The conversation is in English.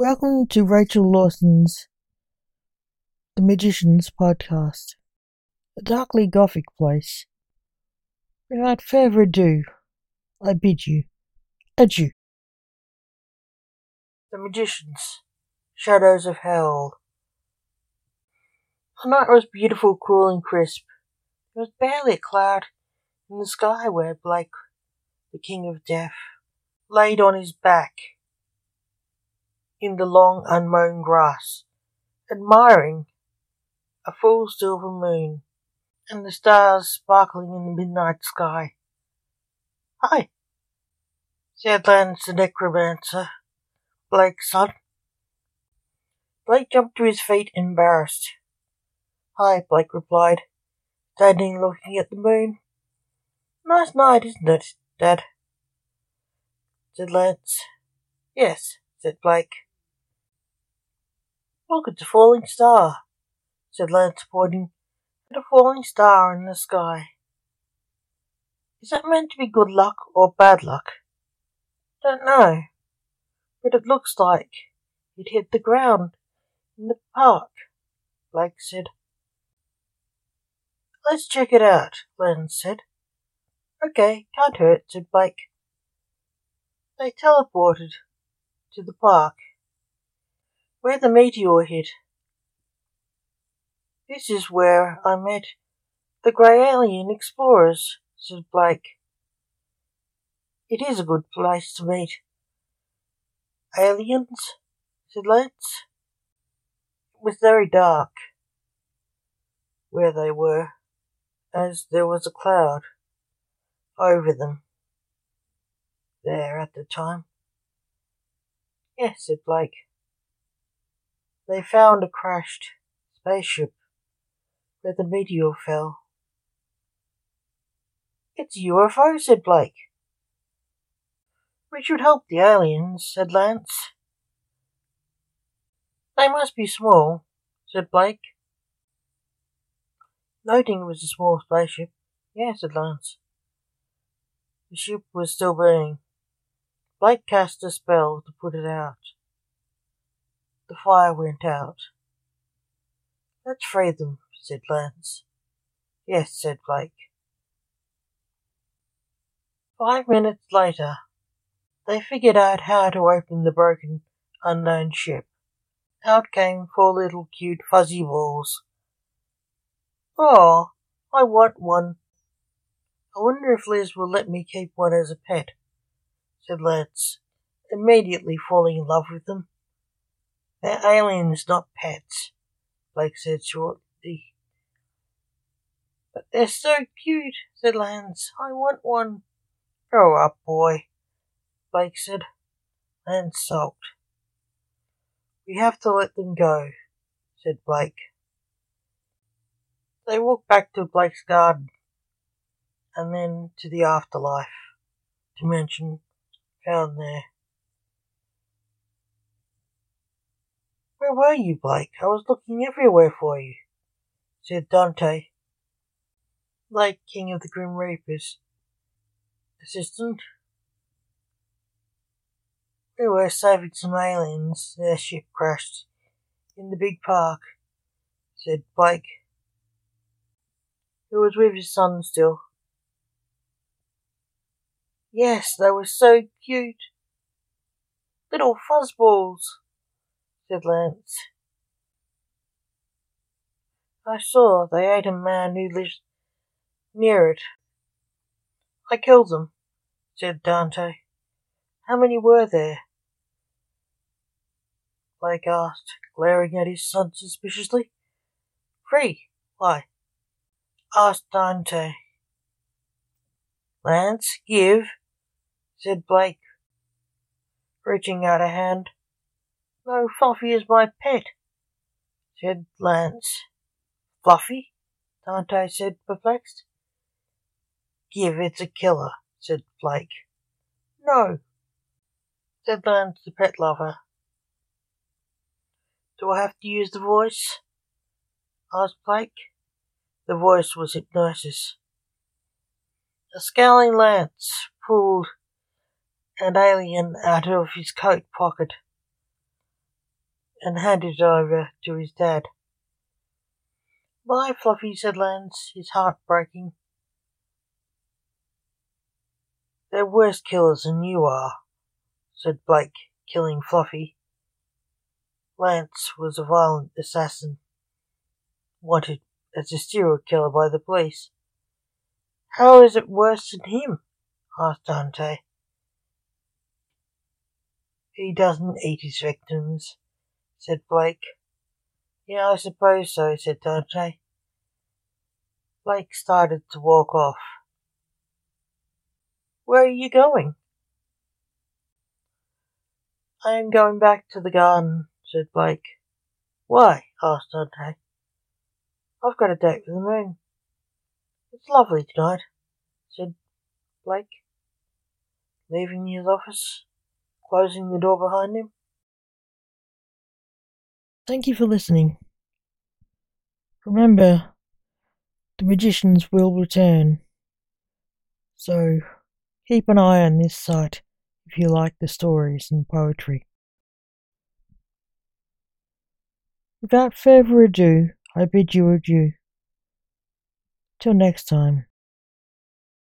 Welcome to Rachel Lawson's The Magicians podcast, a darkly gothic place. Without further ado, I bid you adieu. The Magicians, Shadows of Hell. The night was beautiful, cool, and crisp. There was barely a cloud in the sky where Blake, the King of Death, laid on his back in the long unmown grass, admiring a full silver moon and the stars sparkling in the midnight sky. Hi, said Lance the necromancer, Blake's son. Blake jumped to his feet, embarrassed. Hi, Blake replied, standing looking at the moon. Nice night, isn't it, Dad? said Lance. Yes, said Blake. Look, it's a falling star, said Lance, pointing at a falling star in the sky. Is that meant to be good luck or bad luck? Don't know, but it looks like it hit the ground in the park, Blake said. Let's check it out, Lance said. Okay, can't hurt, said Blake. They teleported to the park where the meteor hit. This is where I met the grey alien explorers, said Blake. It is a good place to meet. Aliens? said Lance. It was very dark where they were, as there was a cloud over them there at the time. Yes, said Blake. They found a crashed spaceship where the meteor fell. It's a UFO, said Blake. We should help the aliens, said Lance. They must be small, said Blake. Noting it was a small spaceship. Yes, said Lance. The ship was still burning. Blake cast a spell to put it out. The fire went out. Let's free them, said Lance. Yes, said Blake. Five minutes later, they figured out how to open the broken, unknown ship. Out came four little cute fuzzy balls. Oh, I want one. I wonder if Liz will let me keep one as a pet, said Lance, immediately falling in love with them. They're aliens, not pets, Blake said shortly. But they're so cute, said Lance. I want one. Grow up, boy, Blake said. Lance sulked. We have to let them go, said Blake. They walked back to Blake's garden and then to the afterlife dimension found there. Where were you, Blake? I was looking everywhere for you, said Dante. Blake, King of the Grim Reapers. Assistant? We were saving some aliens. Their ship crashed in the big park, said Blake, who was with his son still. Yes, they were so cute. Little fuzzballs said Lance. I saw they ate a man who lived near it. I killed them, said Dante. How many were there? Blake asked, glaring at his son suspiciously. Three. Why? asked Dante. Lance, give, said Blake, reaching out a hand. No, Fluffy is my pet, said Lance. Fluffy? Dante said, perplexed. Give, it's a killer, said Blake. No, said Lance, the pet lover. Do I have to use the voice? asked Blake. The voice was hypnosis. A scowling Lance pulled an alien out of his coat pocket and handed over to his dad. Bye, Fluffy, said Lance, his heart breaking. They're worse killers than you are, said Blake, killing Fluffy. Lance was a violent assassin, wanted as a serial killer by the police. How is it worse than him? asked Dante. He doesn't eat his victims, said Blake. Yeah, I suppose so, said Dante. Blake started to walk off. Where are you going? I am going back to the garden, said Blake. Why? asked Dante. I've got a date with the moon. It's lovely tonight, said Blake, leaving his office closing the door behind him. Thank you for listening. Remember, the magicians will return. So keep an eye on this site if you like the stories and poetry. Without further ado, I bid you adieu. Till next time.